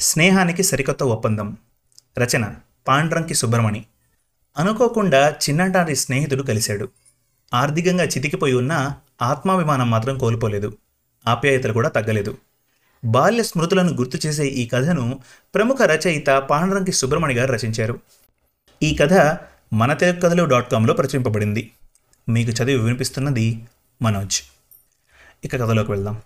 స్నేహానికి సరికొత్త ఒప్పందం. రచన పాండ్రంకి సుబ్రమణి అనుకోకుండా చిన్నటారి స్నేహితుడు కలిశాడు. ఆర్థికంగా చితికిపోయి ఉన్న ఆత్మాభిమానం మాత్రం కోల్పోలేదు. ఆప్యాయతలు కూడా తగ్గలేదు. బాల్య స్మృతులను గుర్తు చేసే ఈ కథను ప్రముఖ రచయిత పాండ్రంకి సుబ్రమణి గారు రచించారు. ఈ కథ మన తెలుగు కథలు డాట్ కామ్లో ప్రచురింపబడింది. మీకు చదివి వినిపిస్తున్నది మనోజ్. ఇక కథలోకి వెళ్దాం.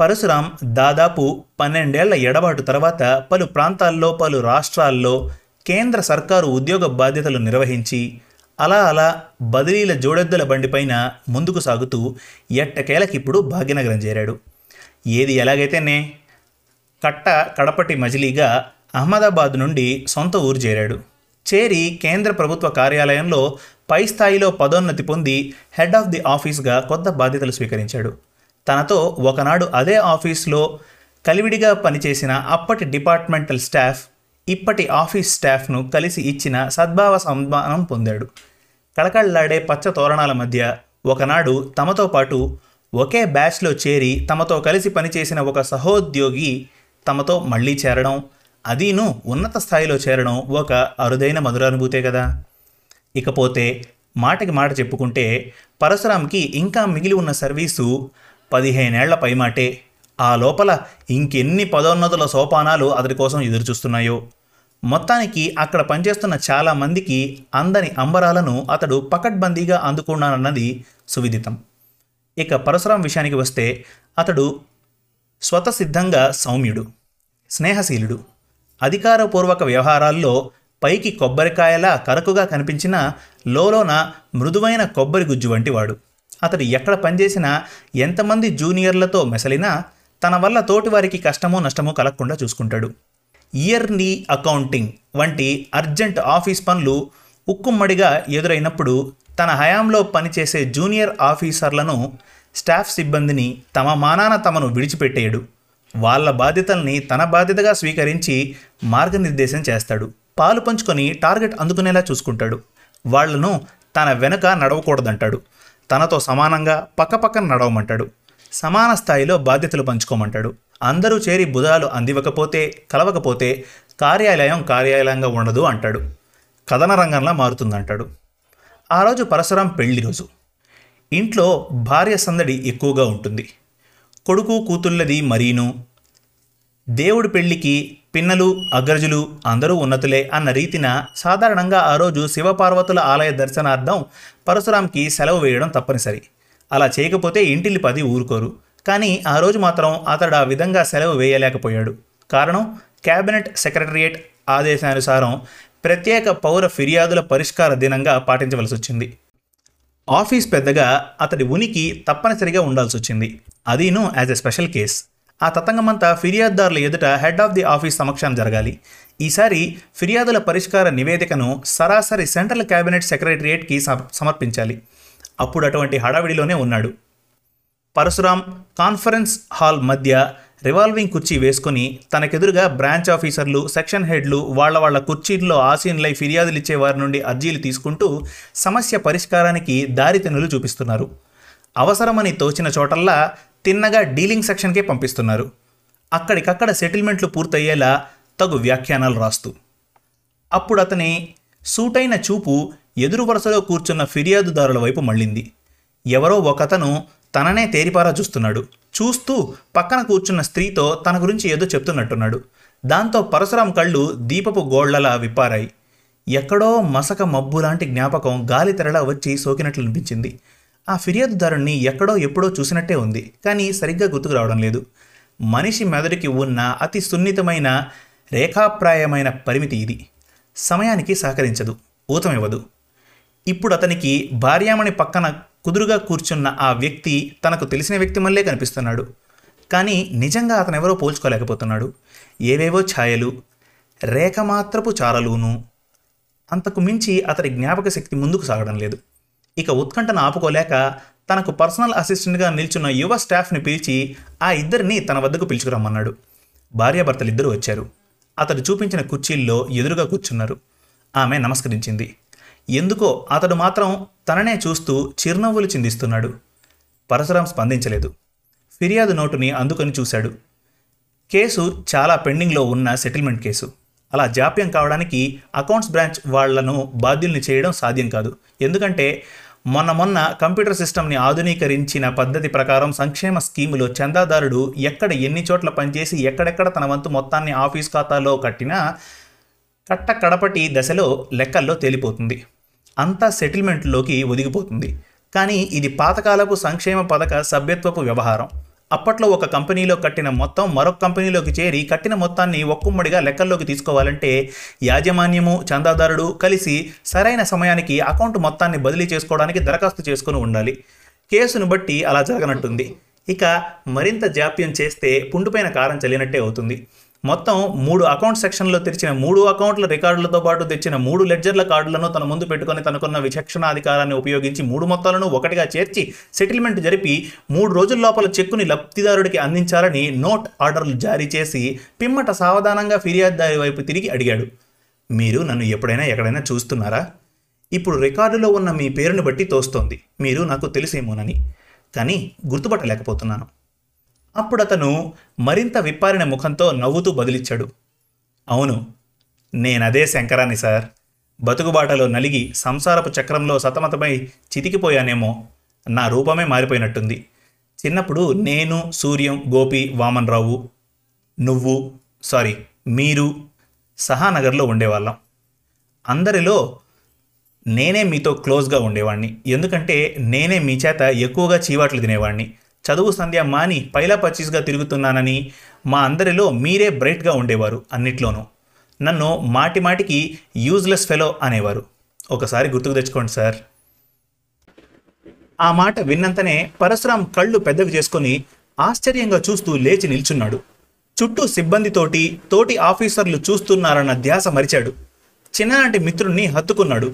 పరశురాం దాదాపు పన్నెండేళ్ళ ఎడబాటు తర్వాత పలు ప్రాంతాల్లో పలు రాష్ట్రాల్లో కేంద్ర సర్కారు ఉద్యోగ బాధ్యతలు నిర్వహించి అలా అలా బదిలీల జోడెద్దుల బండిపైన ముందుకు సాగుతూ ఎట్టకేలకిప్పుడు భాగ్యనగరం చేరాడు. ఏది ఎలాగైతేనే కట్ట కడపటి మజిలీగా అహ్మదాబాద్ నుండి సొంత ఊరు చేరాడు. చేరి కేంద్ర ప్రభుత్వ కార్యాలయంలో పై స్థాయిలో పదోన్నతి పొంది హెడ్ ఆఫ్ ది ఆఫీస్గా కొత్త బాధ్యతలు స్వీకరించాడు. తనతో ఒకనాడు అదే ఆఫీస్లో కలివిడిగా పనిచేసిన అప్పటి డిపార్ట్మెంటల్ స్టాఫ్ ఇప్పటి ఆఫీస్ స్టాఫ్ను కలిసి ఇచ్చిన సద్భావ సన్మానం పొందాడు. కళకళలాడే పచ్చ తోరణాల మధ్య ఒకనాడు తమతో పాటు ఒకే బ్యాచ్లో చేరి తమతో కలిసి పనిచేసిన ఒక సహోద్యోగి తమతో మళ్ళీ చేరడం అదీను ఉన్నత స్థాయిలో చేరడం ఒక అరుదైన మధురానుభూతే కదా. ఇకపోతే మాటకి మాట చెప్పుకుంటే పరశురామ్కి ఇంకా మిగిలి ఉన్న సర్వీసు పదిహేనేళ్ళ పైమాటే. ఆ లోపల ఇంకెన్ని పదోన్నతుల సోపానాలు అతడి కోసం ఎదురుచూస్తున్నాయో. మొత్తానికి అక్కడ పనిచేస్తున్న చాలా మందికి అందని అంబరాలను అతడు పకడ్బందీగా అందుకున్నానన్నది సువిదితం. ఇక పరశురాం విషయానికి వస్తే అతడు స్వతసిద్ధంగా సౌమ్యుడు స్నేహశీలుడు. అధికారపూర్వక వ్యవహారాల్లో పైకి కొబ్బరికాయలా కరకుగా కనిపించిన లోలోన మృదువైన కొబ్బరి గుజ్జు వంటివాడు. అతడు ఎక్కడ పనిచేసినా ఎంతమంది జూనియర్లతో మెసలినా తన వల్ల తోటివారికి కష్టమో నష్టమో కలగకుండా చూసుకుంటాడు. ఇయర్లీ అకౌంటింగ్ వంటి అర్జెంట్ ఆఫీస్ పనులు ఉక్కుమ్మడిగా ఎదురైనప్పుడు తన హయాంలో పనిచేసే జూనియర్ ఆఫీసర్లను స్టాఫ్ సిబ్బందిని తమ మానాన తమను విడిచిపెట్టేయడు. వాళ్ళ బాధ్యతల్ని తన బాధ్యతగా స్వీకరించి మార్గనిర్దేశం చేస్తాడు. పాలు పంచుకొని టార్గెట్ అందుకునేలా చూసుకుంటాడు. వాళ్ళను తన వెనుక నడవకూడదంటాడు. తనతో సమానంగా పక్కపక్కన నడవమంటాడు. సమాన స్థాయిలో బాధ్యతలు పంచుకోమంటాడు. అందరూ చేరి బుధాలు అందివ్వకపోతే కలవకపోతే కార్యాలయం కార్యాలయంగా ఉండదు అంటాడు. కథన రంగంలా మారుతుందంటాడు. ఆ రోజు పరశురాం పెళ్ళి రోజు. ఇంట్లో భార్య సందడి ఎక్కువగా ఉంటుంది. కొడుకు కూతుళ్ళది మరీను. దేవుడి పెళ్ళికి పిన్నలు అగ్రజులు అందరూ ఉన్నతులే అన్న రీతిన సాధారణంగా ఆ రోజు శివపార్వతుల ఆలయ దర్శనార్థం పరశురాంకి సెలవు వేయడం తప్పనిసరి. అలా చేయకపోతే ఇంటిల్లి పది ఊరుకోరు. కానీ ఆ రోజు మాత్రం అతడు ఆ విధంగా సెలవు వేయలేకపోయాడు. కారణం? కేబినెట్ సెక్రటరియేట్ ఆదేశానుసారం ప్రత్యేక పౌర ఫిర్యాదుల పరిష్కార దినంగా పాటించవలసి వచ్చింది ఆఫీస్ పెద్దగా అతడి ఉనికి తప్పనిసరిగా ఉండాల్సి వచ్చింది అదీను యాజ్ ఎ స్పెషల్ కేస్. ఆ తతంగమంతా ఫిర్యాదుదారుల ఎదుట హెడ్ ఆఫ్ ది ఆఫీస్ సమక్షం జరగాలి. ఈసారి ఫిర్యాదుల పరిష్కార నివేదికను సరాసరి సెంట్రల్ క్యాబినెట్ సెక్రటరియేట్కి సమర్పించాలి. అప్పుడు అటువంటి హడావిడిలోనే ఉన్నాడు. పరశురాం కాన్ఫరెన్స్ హాల్ మధ్య రివాల్వింగ్ కుర్చీ వేసుకుని తనకెదురుగా బ్రాంచ్ ఆఫీసర్లు సెక్షన్ హెడ్లు వాళ్ళ వాళ్ళ కుర్చీల్లో ఆసీనులై ఫిర్యాదులు ఇచ్చే వారి నుండి అర్జీలు తీసుకుంటూ సమస్య పరిష్కారానికి దారితెనులు చూపిస్తున్నారు. అవసరమని తోచిన చోటల్లా తిన్నగా డీలింగ్ సెక్షన్కే పంపిస్తున్నారు. అక్కడికక్కడ సెటిల్మెంట్లు పూర్తయ్యేలా తగు వ్యాఖ్యానాలు రాస్తూ. అప్పుడు అతని సూటైన చూపు ఎదురు వరుసలో కూర్చున్న ఫిర్యాదుదారుల వైపు మళ్ళింది. ఎవరో ఒకతను తననే తేరిపారా చూస్తున్నాడు. చూస్తూ పక్కన కూర్చున్న స్త్రీతో తన గురించి ఏదో చెప్తున్నట్టున్నాడు. దాంతో పరశురాం కళ్ళు దీపపు గోళ్ళలా విప్పారాయి. ఎక్కడో మసక మబ్బు లాంటి జ్ఞాపకం గాలి తెరలా వచ్చి సోకినట్లు అనిపించింది ఆ ఫిర్యాదుదారుణ్ణి ఎక్కడో ఎప్పుడో చూసినట్టే ఉంది కానీ సరిగ్గా గుర్తుకు రావడం లేదు. మనిషి మెదడుకి ఉన్న అతి సున్నితమైన రేఖాప్రాయమైన పరిమితి ఇది. సమయానికి సహకరించదు ఊతమివ్వదు ఇప్పుడు అతనికి భార్యామణి పక్కన కుదురుగా కూర్చున్న ఆ వ్యక్తి తనకు తెలిసిన వ్యక్తి మళ్ళీ కనిపిస్తున్నాడు. కానీ నిజంగా అతను ఎవరో పోల్చుకోలేకపోతున్నాడు. ఏవేవో ఛాయలు రేఖ మాత్రపు చారలును. అంతకు మించి అతడి జ్ఞాపక శక్తి ముందుకు సాగడం లేదు. ఇక ఉత్కంఠను ఆపుకోలేక తనకు పర్సనల్ అసిస్టెంట్గా నిల్చున్న యువ స్టాఫ్ని పిలిచి ఆ ఇద్దరిని తన వద్దకు పిలుచుకురమ్మన్నాడు. భార్యాభర్తలిద్దరూ వచ్చారు. అతడు చూపించిన కుర్చీల్లో ఎదురుగా కూర్చున్నారు. ఆమె నమస్కరించింది. ఎందుకో అతడు మాత్రం తననే చూస్తూ చిరునవ్వులు చిందిస్తున్నాడు. పరశురాం స్పందించలేదు. ఫిర్యాదు నోటుని అందుకొని చూశాడు. కేసు చాలా పెండింగ్లో ఉన్న సెటిల్మెంట్ కేసు. అలా జాప్యం కావడానికి అకౌంట్స్ బ్రాంచ్ వాళ్ళను బాధ్యుల్ని చేయడం సాధ్యం కాదు. ఎందుకంటే మొన్న మొన్న కంప్యూటర్ సిస్టమ్ని ఆధునీకరించిన పద్ధతి ప్రకారం సంక్షేమ స్కీములో చందాదారుడు ఎక్కడ ఎన్ని చోట్ల పనిచేసి ఎక్కడెక్కడ తన వంతు మొత్తాన్ని ఆఫీస్ ఖాతాలో కట్టినా కట్ట కడపటి దశలో లెక్కల్లో తేలిపోతుంది. అంతా సెటిల్మెంట్లోకి ఒదిగిపోతుంది. కానీ ఇది పాతకాలపు సంక్షేమ పథక సభ్యత్వపు వ్యవహారం. అప్పట్లో ఒక కంపెనీలో కట్టిన మొత్తం మరొక కంపెనీలోకి చేరి కట్టిన మొత్తాన్ని ఒక్కుమ్మడిగా లెక్కల్లోకి తీసుకోవాలంటే యాజమాన్యము చందాదారుడు కలిసి సరైన సమయానికి అకౌంట్ మొత్తాన్ని బదిలీ చేసుకోవడానికి దరఖాస్తు చేసుకుని ఉండాలి. కేసును బట్టి అలా జరగనట్టుంది. ఇక మరింత జాప్యం చేస్తే పుండుపైన కారం చల్లినట్టే అవుతుంది. మొత్తం మూడు అకౌంట్ సెక్షన్లో తెరిచిన మూడు అకౌంట్ల రికార్డులతో పాటు తెచ్చిన మూడు లెడ్జర్ల కార్డులను తన ముందు పెట్టుకుని తనకున్న విచక్షణాధికారాన్ని ఉపయోగించి మూడు మొత్తాలను ఒకటిగా చేర్చి సెటిల్మెంట్ జరిపి మూడు రోజుల లోపల చెక్కుని లబ్ధిదారుడికి అందించాలని నోట్ ఆర్డర్లు జారీ చేసి పిమ్మట సావధానంగా ఫిర్యాదుదారి వైపు తిరిగి అడిగాడు. మీరు నన్ను ఎప్పుడైనా ఎక్కడైనా చూస్తున్నారా? ఇప్పుడు రికార్డులో ఉన్న మీ పేరును బట్టి తోస్తోంది. మీరు నాకు తెలిసేమోనని. కానీ గుర్తుపట్టలేకపోతున్నాను. అప్పుడు అతను మరింత విప్పారిన ముఖంతో నవ్వుతూ బదిలిచ్చాడు. అవును నేనదే శంకరాన్ని సార్. బతుకుబాటలో నలిగి సంసారపు చక్రంలో సతమతమై చితికిపోయానేమో నా రూపమే మారిపోయినట్టుంది. చిన్నప్పుడు నేను సూర్యం గోపి వామన్రావు నువ్వు సారీ మీరు సహానగర్లో ఉండేవాళ్ళం. అందరిలో నేనే మీతో క్లోజ్గా ఉండేవాడిని ఎందుకంటే నేనే మీ చేత ఎక్కువగా చీవాట్లు తినేవాడిని చదువు సంధ్య మాని పైలా పచ్చీస్గా తిరుగుతున్నానని మా అందరిలో మీరే బ్రైట్గా ఉండేవారు అన్నిట్లోనూ. నన్ను మాటి మాటికి యూజ్లెస్ ఫెలో అనేవారు. ఒకసారి గుర్తుకు తెచ్చుకోండి సార్. ఆ మాట విన్నంతనే పరశురాం కళ్ళు పెద్దవి చేసుకుని ఆశ్చర్యంగా చూస్తూ లేచి నిల్చున్నాడు. చుట్టూ సిబ్బందితోటి తోటి ఆఫీసర్లు చూస్తున్నారన్న ధ్యాస మరిచాడు. చిన్ననాటి మిత్రుణ్ణి హత్తుకున్నాడు.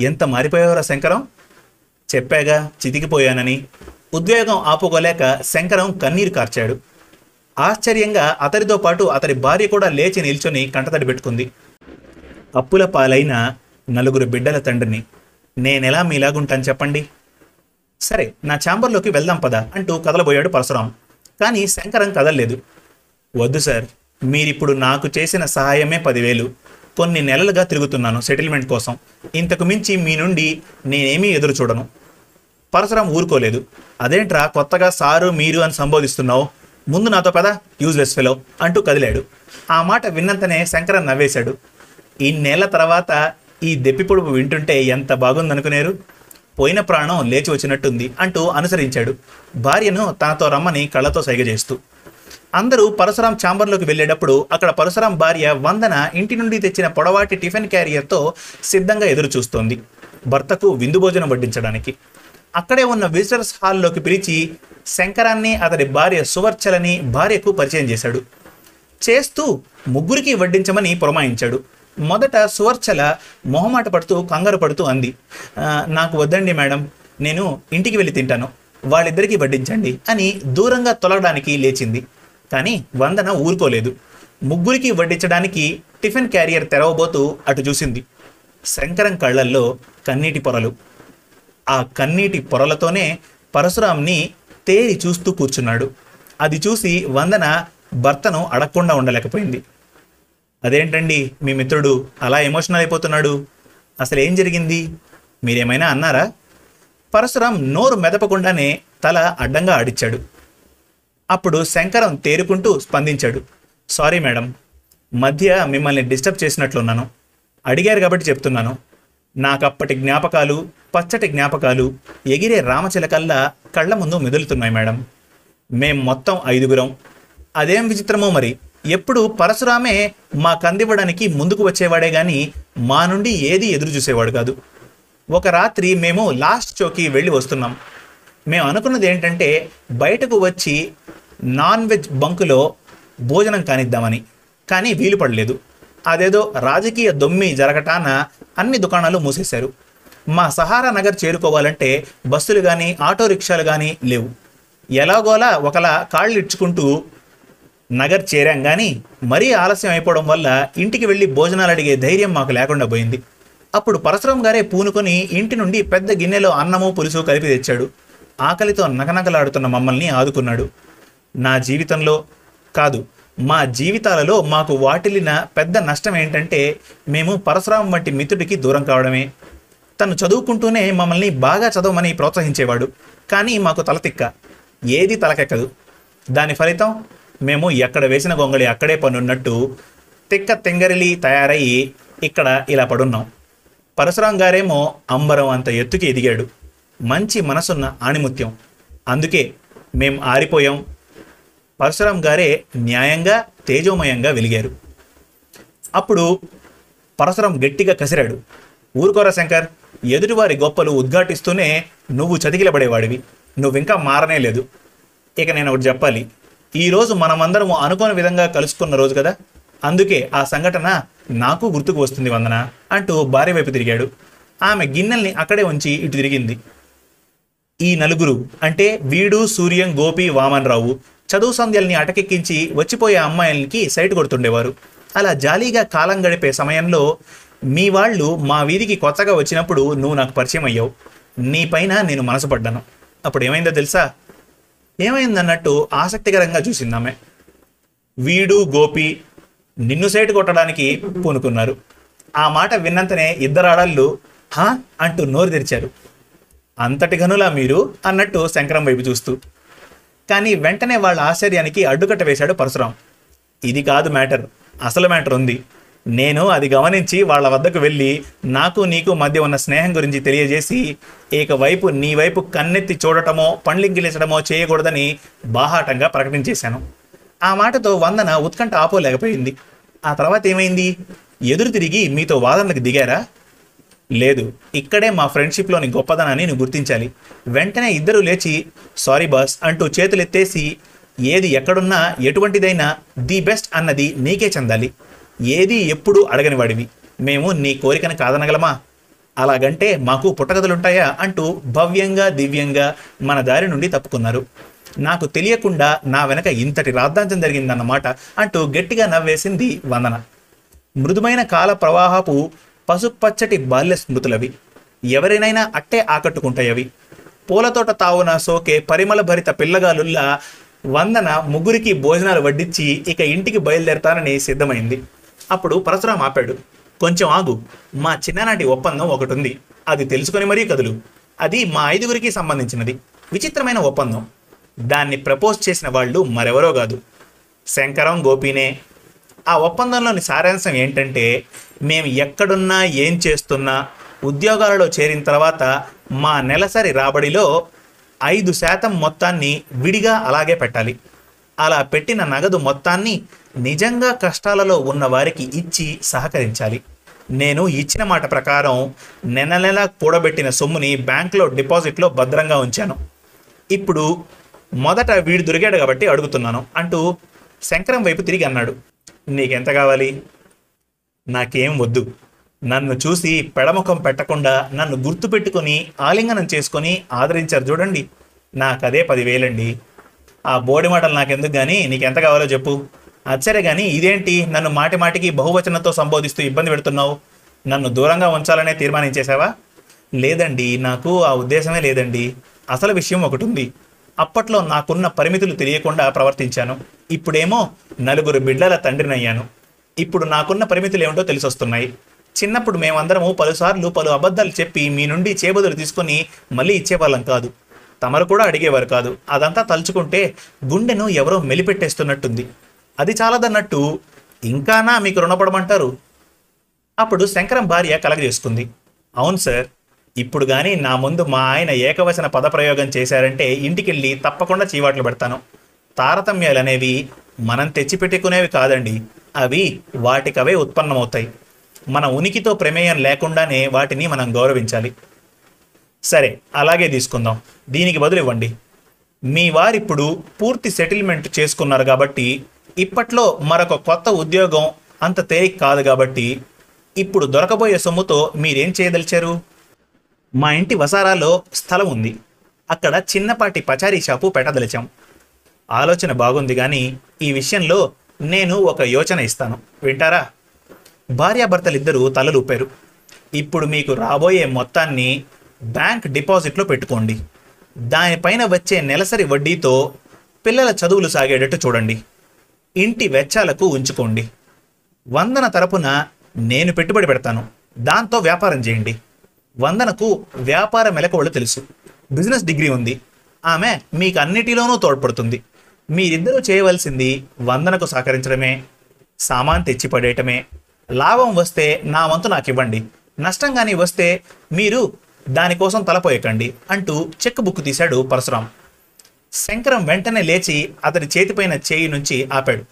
ఎంత మారిపోయావరా శంకరం? చెప్పాగా చితికిపోయానని. ఉద్వేగం ఆపుకోలేక శంకరం కన్నీరు కార్చాడు. ఆశ్చర్యంగా అతడితో పాటు అతడి భార్య కూడా లేచి నిల్చొని కంటతడి పెట్టుకుంది. అప్పుల పాలైన నలుగురు బిడ్డల తండ్రిని నేనెలా మీలాగుంటాను చెప్పండి? సరే నా ఛాంబర్లోకి వెళ్దాం పదా అంటూ కదలబోయాడు పరశురాం. కానీ శంకరం కదలలేదు. వద్దు సార్ మీరిప్పుడు నాకు చేసిన సహాయమే పదివేలు. కొన్ని నెలలుగా తిరుగుతున్నాను సెటిల్మెంట్ కోసం. ఇంతకు మించి మీ నుండి నేనేమీ ఎదురు చూడను పరశురాం ఊరుకోలేదు. అదేంట్రా కొత్తగా సారు మీరు అని సంబోధిస్తున్నావు? ముందు నాతో పద యూజ్లెస్ ఫెలో అంటూ కదిలాడు. ఆ మాట విన్నంతనే శంకరన్ నవ్వేశాడు. ఇన్నేళ్ళ తర్వాత ఈ దెప్పి పొడుపు వింటుంటే ఎంత బాగుందనుకునేరు? పోయిన ప్రాణం లేచి వచ్చినట్టుంది అంటూ అనుసరించాడు. భార్యను తనతో రమ్మని కళ్ళతో సైగ చేస్తూ. అందరూ పరశురాం ఛాంబర్లోకి వెళ్ళేటప్పుడు అక్కడ పరశురాం భార్య వందన ఇంటి నుండి తెచ్చిన పొడవాటి టిఫిన్ క్యారియర్తో సిద్ధంగా ఎదురు చూస్తోంది భర్తకు విందు భోజనం వడ్డించడానికి. అక్కడే ఉన్న విజిటర్స్ హాల్లోకి పిలిచి శంకరాన్ని అతడి భార్య సువర్చలని భార్యకు పరిచయం చేశాడు. చేస్తూ ముగ్గురికి వడ్డించమని పురమాయించాడు మొదట సువర్చల మొహమాట పడుతూ కంగారు పడుతూ అంది నాకు వద్దండి మేడం నేను ఇంటికి వెళ్ళి తింటాను వాళ్ళిద్దరికీ వడ్డించండి అని దూరంగా తొలగడానికి లేచింది. కానీ వందన ఊరుకోలేదు. ముగ్గురికి వడ్డించడానికి టిఫిన్ క్యారియర్ తెరవబోతూ అటు చూసింది. శంకరం కళ్ళల్లో కన్నీటి పొరలు. ఆ కన్నీటి పొరలతోనే పరశురాంని తేరి చూస్తూ కూర్చున్నాడు. అది చూసి వందన భర్తను అడగకుండా ఉండలేకపోయింది. అదేంటండి మీ మిత్రుడు అలా ఎమోషనల్ అయిపోతున్నాడు? అసలు ఏం జరిగింది? మీరేమైనా అన్నారా? పరశురాం నోరు మెదపకుండానే తల అడ్డంగా ఆడిచ్చాడు. అప్పుడు శంకరం తేరుకుంటూ స్పందించాడు. సారీ మేడం మధ్య మిమ్మల్ని డిస్టర్బ్ చేసినట్లున్నాను. అడిగారు కాబట్టి చెప్తున్నాను. నాకప్పటి జ్ఞాపకాలు పచ్చటి జ్ఞాపకాలు ఎగిరే రామచిలకల్లా కళ్ళ ముందు మెదులుతున్నాయి మేడం. మేం మొత్తం ఐదుగురం. అదేం విచిత్రమో మరి. ఎప్పుడు పరశురామే మా కందివ్వడానికి ముందుకు వచ్చేవాడే గాని మా నుండి ఏది ఎదురు చూసేవాడు కాదు. ఒక రాత్రి మేము లాస్ట్ షోకి వెళ్ళి వస్తున్నాం. మేము అనుకున్నది ఏంటంటే బయటకు వచ్చి నాన్ వెజ్ బంకులో భోజనం కానిద్దామని. కానీ వీలు పడలేదు. అదేదో రాజకీయ దొమ్మి జరగటాన అన్ని దుకాణాలు మూసేశారు. మా సహారా నగర్ చేరుకోవాలంటే బస్సులు కానీ ఆటో రిక్షాలు కానీ లేవు. ఎలాగోలా ఒకలా కాళ్ళు ఇడ్చుకుంటూ నగర్ చేరాం కానీ మరీ ఆలస్యం అయిపోవడం వల్ల ఇంటికి వెళ్ళి భోజనాలు అడిగే ధైర్యం మాకు లేకుండా పోయింది. అప్పుడు పరశురం గారే పూనుకొని ఇంటి నుండి పెద్ద గిన్నెలో అన్నము పులుసు కలిపి తెచ్చాడు. ఆకలితో నకనకలాడుతున్న మమ్మల్ని ఆదుకున్నాడు. నా జీవితంలో కాదు మా జీవితాలలో మాకు వాటిల్లిన పెద్ద నష్టం ఏంటంటే మేము పరశురాం వంటి మిత్రుడికి దూరం కావడమే. తను చదువుకుంటూనే మమ్మల్ని బాగా చదవమని ప్రోత్సహించేవాడు. కానీ మాకు తలతిక్క ఏది తలకెక్కదు. దాని ఫలితం మేము ఎక్కడ వేసిన గొంగళి అక్కడే పనున్నట్టు తిక్క తెంగరిలి తయారయ్యి ఇక్కడ ఇలా పడున్నాం. పరశురాం గారేమో అంబరం అంత ఎత్తుకి ఎదిగాడు. మంచి మనసున్న ఆణిముత్యం. అందుకే మేం ఆరిపోయాం. పరశురాం గారే న్యాయంగా తేజోమయంగా వెలిగారు. అప్పుడు పరశురాం గట్టిగా కసిరాడు. ఊరుకోరా శంకర్ ఎదుటివారి గొప్పలు ఉద్ఘాటిస్తూనే నువ్వు చతికిలబడేవాడివి. నువ్వింకా మారనే లేదు. ఇక నేను ఒకటి చెప్పాలి. ఈరోజు మనమందరం అనుకోని విధంగా కలుసుకున్న రోజు కదా. అందుకే ఆ సంఘటన నాకు గుర్తుకు వస్తుంది వందన అంటూ భార్య వైపు తిరిగాడు. ఆమె గిన్నెల్ని అక్కడే ఉంచి ఇటు తిరిగింది. ఈ నలుగురు అంటే వీడు సూర్యం గోపి వామన్ రావు చదువు సంధ్యల్ని అటకెక్కించి వచ్చిపోయే అమ్మాయిలకి సైట్ కొడుతుండేవారు. అలా జాలీగా కాలం గడిపే సమయంలో మీ వాళ్ళు మా వీధికి కొత్తగా వచ్చినప్పుడు నువ్వు నాకు పరిచయం అయ్యావు. నీ పైన నేను మనసు పడ్డాను. అప్పుడు ఏమైందో తెలుసా? ఏమైందన్నట్టు ఆసక్తికరంగా చూసిందామె వీడు గోపి నిన్ను సైట్ కొట్టడానికి పూనుకున్నారు. ఆ మాట విన్నంతనే ఇద్దరు ఆడళ్ళు హా అంటూ నోరు తెరిచారు. అంతటి గనులా మీరు అన్నట్టు శంకరం వైపు చూస్తూ. కానీ వెంటనే వాళ్ళ ఆశ్చర్యానికి అడ్డుకట్ట వేశాడు పరశురాం. ఇది కాదు మ్యాటర్. అసలు మ్యాటర్ ఉంది. నేను అది గమనించి వాళ్ళ వద్దకు వెళ్ళి నాకు నీకు మధ్య ఉన్న స్నేహం గురించి తెలియజేసి ఏకవైపు నీ వైపు కన్నెత్తి చూడటమో పండ్లింగిలించడమో చేయకూడదని బాహాటంగా ప్రకటించేశాను. ఆ మాటతో వందన ఉత్కంఠ ఆపోలేకపోయింది. ఆ తర్వాత ఏమైంది? ఎదురు తిరిగి మీతో వాదనకు దిగారా? లేదు ఇక్కడే మా ఫ్రెండ్షిప్లోని గొప్పదనాన్ని నువ్వు గుర్తించాలి. వెంటనే ఇద్దరూ లేచి సారీ బాస్ అంటూ చేతులెత్తేసి ఏది ఎక్కడున్నా ఎటువంటిదైనా ది బెస్ట్ అన్నది నీకే చెందాలి. ఏది ఎప్పుడు అడగని వాడివి. మేము నీ కోరికను కాదనగలమా? అలాగంటే మాకు పుట్టగదులుంటాయా అంటూ భవ్యంగా దివ్యంగా మన దారి నుండి తప్పుకున్నారు. నాకు తెలియకుండా నా వెనక ఇంతటి రాద్ధాంతం జరిగిందన్నమాట అంటూ గట్టిగా నవ్వేసింది వందన. మృదుమైన కాల ప్రవాహపు పసుపచ్చటి బాల్య స్మృతులవి. ఎవరినైనా అట్టే ఆకట్టుకుంటాయవి. పూలతోట తావున సోకే పరిమళభరిత పిల్లగాలుల్లా వందన ముగ్గురికి భోజనాలు వడ్డించి ఇక ఇంటికి బయలుదేరతానని సిద్ధమైంది. అప్పుడు పరశురాం ఆపాడు. కొంచెం ఆగు. మా చిన్ననాటి ఒప్పందం ఒకటి ఉంది అది తెలుసుకొని మరీ కదులు. అది మా ఐదుగురికి సంబంధించినది. విచిత్రమైన ఒప్పందం. దాన్ని ప్రపోజ్ చేసిన వాళ్ళు మరెవరో కాదు. శంకరం గోపీనే. ఆ ఒప్పందంలోని సారాంశం ఏంటంటే మేము ఎక్కడున్నా ఏం చేస్తున్నా ఉద్యోగాలలో చేరిన తర్వాత మా నెలసరి రాబడిలో ఐదు శాతం మొత్తాన్ని విడిగా అలాగే పెట్టాలి. అలా పెట్టిన నగదు మొత్తాన్ని నిజంగా కష్టాలలో ఉన్న వారికి ఇచ్చి సహకరించాలి. నేను ఇచ్చిన మాట ప్రకారం నెల నెల కూడబెట్టిన సొమ్ముని బ్యాంకులో డిపాజిట్లో భద్రంగా ఉంచాను. ఇప్పుడు మొదట వీడు దొరికాడు కాబట్టి అడుగుతున్నాను అంటూ శంకరం వైపు తిరిగి అన్నాడు. నీకెంత కావాలి? నాకేం వద్దు. నన్ను చూసి పెడముఖం పెట్టకుండా నన్ను గుర్తుపెట్టుకొని ఆలింగనం చేసుకొని ఆదరించారు చూడండి. నాకదే పదివేలండి. ఆ బోడి మాటలు నాకెందుకు కానీ నీకెంత కావాలో చెప్పు. అచ్చరే కానీ ఇదేంటి? నన్ను మాటి మాటికి బహువచనంతో సంబోధిస్తూ ఇబ్బంది పెడుతున్నావు? నన్ను దూరంగా ఉంచాలనే తీర్మానించేశావా లేదండి నాకు ఆ ఉద్దేశమే లేదండి. అసలు విషయం ఒకటి ఉంది అప్పట్లో నాకున్న పరిమితులు తెలియకుండా ప్రవర్తించాను. ఇప్పుడేమో నలుగురు బిడ్డల తండ్రినయ్యాను. ఇప్పుడు నాకున్న పరిమితులు ఏమిటో తెలిసొస్తున్నాయి. చిన్నప్పుడు మేమందరము పలుసార్లు పలు అబద్ధాలు చెప్పి మీ నుండి చేబదులు తీసుకొని మళ్ళీ ఇచ్చేవాళ్ళం కాదు. తమరు కూడా అడిగేవారు కాదు. అదంతా తలుచుకుంటే గుండెను ఎవరో మెలిపెట్టేస్తున్నట్టుంది. అది చాలదన్నట్టు ఇంకానా మీకు రుణపడమంటారు? అప్పుడు శంకరం భార్య కలగజేసుకుంది. అవును సార్ ఇప్పుడు కానీ నా ముందు మా ఆయన ఏకవచన పదప్రయోగం చేశారంటే ఇంటికెళ్ళి తప్పకుండా చీవాట్లు పెడతాను. తారతమ్యాలు అనేవి మనం తెచ్చిపెట్టుకునేవి కాదండి. అవి వాటికవే ఉత్పన్నమవుతాయి. మన ఉనికితో ప్రమేయం లేకుండానే వాటిని మనం గౌరవించాలి. సరే అలాగే తీసుకుందాం. దీనికి బదులు ఇవ్వండి మీ వారిప్పుడు పూర్తి సెటిల్మెంట్ చేసుకున్నారు కాబట్టి ఇప్పట్లో మరొక కొత్త ఉద్యోగం అంత తేలిక కాదు కాబట్టి ఇప్పుడు దొరకబోయే సొమ్ముతో మీరేం చేయదలిచారు? మా ఇంటి వసారాలో స్థలం ఉంది. అక్కడ చిన్నపాటి పచారీ షాపు పెట్టదలిచాం. ఆలోచన బాగుంది కానీ ఈ విషయంలో నేను ఒక యోచన ఇస్తాను. వింటారా? భార్యాభర్తలిద్దరూ తలలుపారు ఇప్పుడు మీకు రాబోయే మొత్తాన్ని బ్యాంక్ డిపాజిట్లో పెట్టుకోండి. దానిపైన వచ్చే నెలసరి వడ్డీతో పిల్లల చదువులు సాగేటట్టు చూడండి. ఇంటి వెచ్చాలకు ఉంచుకోండి. వందన తరపున నేను పెట్టుబడి పెడతాను. దాంతో వ్యాపారం చేయండి. వందనకు వ్యాపార మెలకువలు తెలుసు. బిజినెస్ డిగ్రీ ఉంది. ఆమె మీకు అన్నిటిలోనూ తోడ్పడుతుంది. మీరిద్దరూ చేయవలసింది వందనకు సహకరించడమే సామాన్ తెచ్చిపడేయటమే. లాభం వస్తే నా వంతు నాకు ఇవ్వండి నష్టం కానీ వస్తే మీరు దానికోసం తలపోయకండి అంటూ చెక్ బుక్ తీశాడు పరశురాం. శంకరం వెంటనే లేచి అతని చేతిపైన చేయి నుంచి ఆపాడు.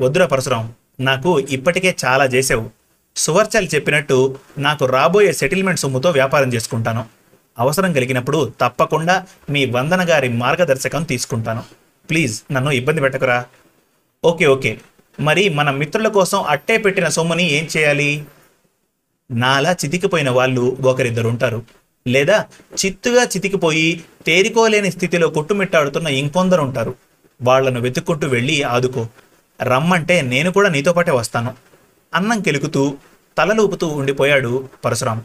వద్దురా పరశురాం నాకు ఇప్పటికే చాలా చేసావు సువర్చలు చెప్పినట్టు నాకు రాబోయే సెటిల్మెంట్ సొమ్ముతో వ్యాపారం చేసుకుంటాను. అవసరం కలిగినప్పుడు తప్పకుండా మీ వందన గారి మార్గదర్శకం తీసుకుంటాను. ప్లీజ్ నన్ను ఇబ్బంది పెట్టకురా. Okay okay. మరి మన మిత్రుల కోసం అట్టే పెట్టిన సొమ్ముని ఏం చేయాలి? నాలా చితికిపోయిన వాళ్ళు ఒకరిద్దరు ఉంటారు లేదా చిత్తుగా చితికిపోయి తేరుకోలేని స్థితిలో కొట్టుమిట్టాడుతున్న ఇంకొందరు ఉంటారు వాళ్ళను వెతుక్కుంటూ వెళ్ళి ఆదుకో. రమ్మంటే నేను కూడా నీతో పాటే వస్తాను. అన్నం కెలుకుతూ తలలూపుతూ ఉండిపోయాడు పరశురాం.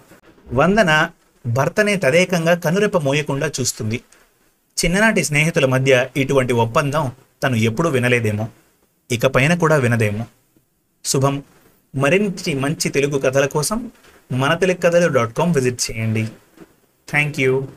వందన భర్తనే తదేకంగా కనురెప్ప మోయకుండా చూస్తుంది. చిన్ననాటి స్నేహితుల మధ్య ఇటువంటి ఒప్పందం తను ఎప్పుడూ వినలేదేమో. ఇక పైన కూడా వినదేమో. శుభం. మరిన్ని మంచి తెలుగు కథల కోసం మన తెలుగు కథలు డాట్ కామ్ విజిట్ చేయండి. Thank you.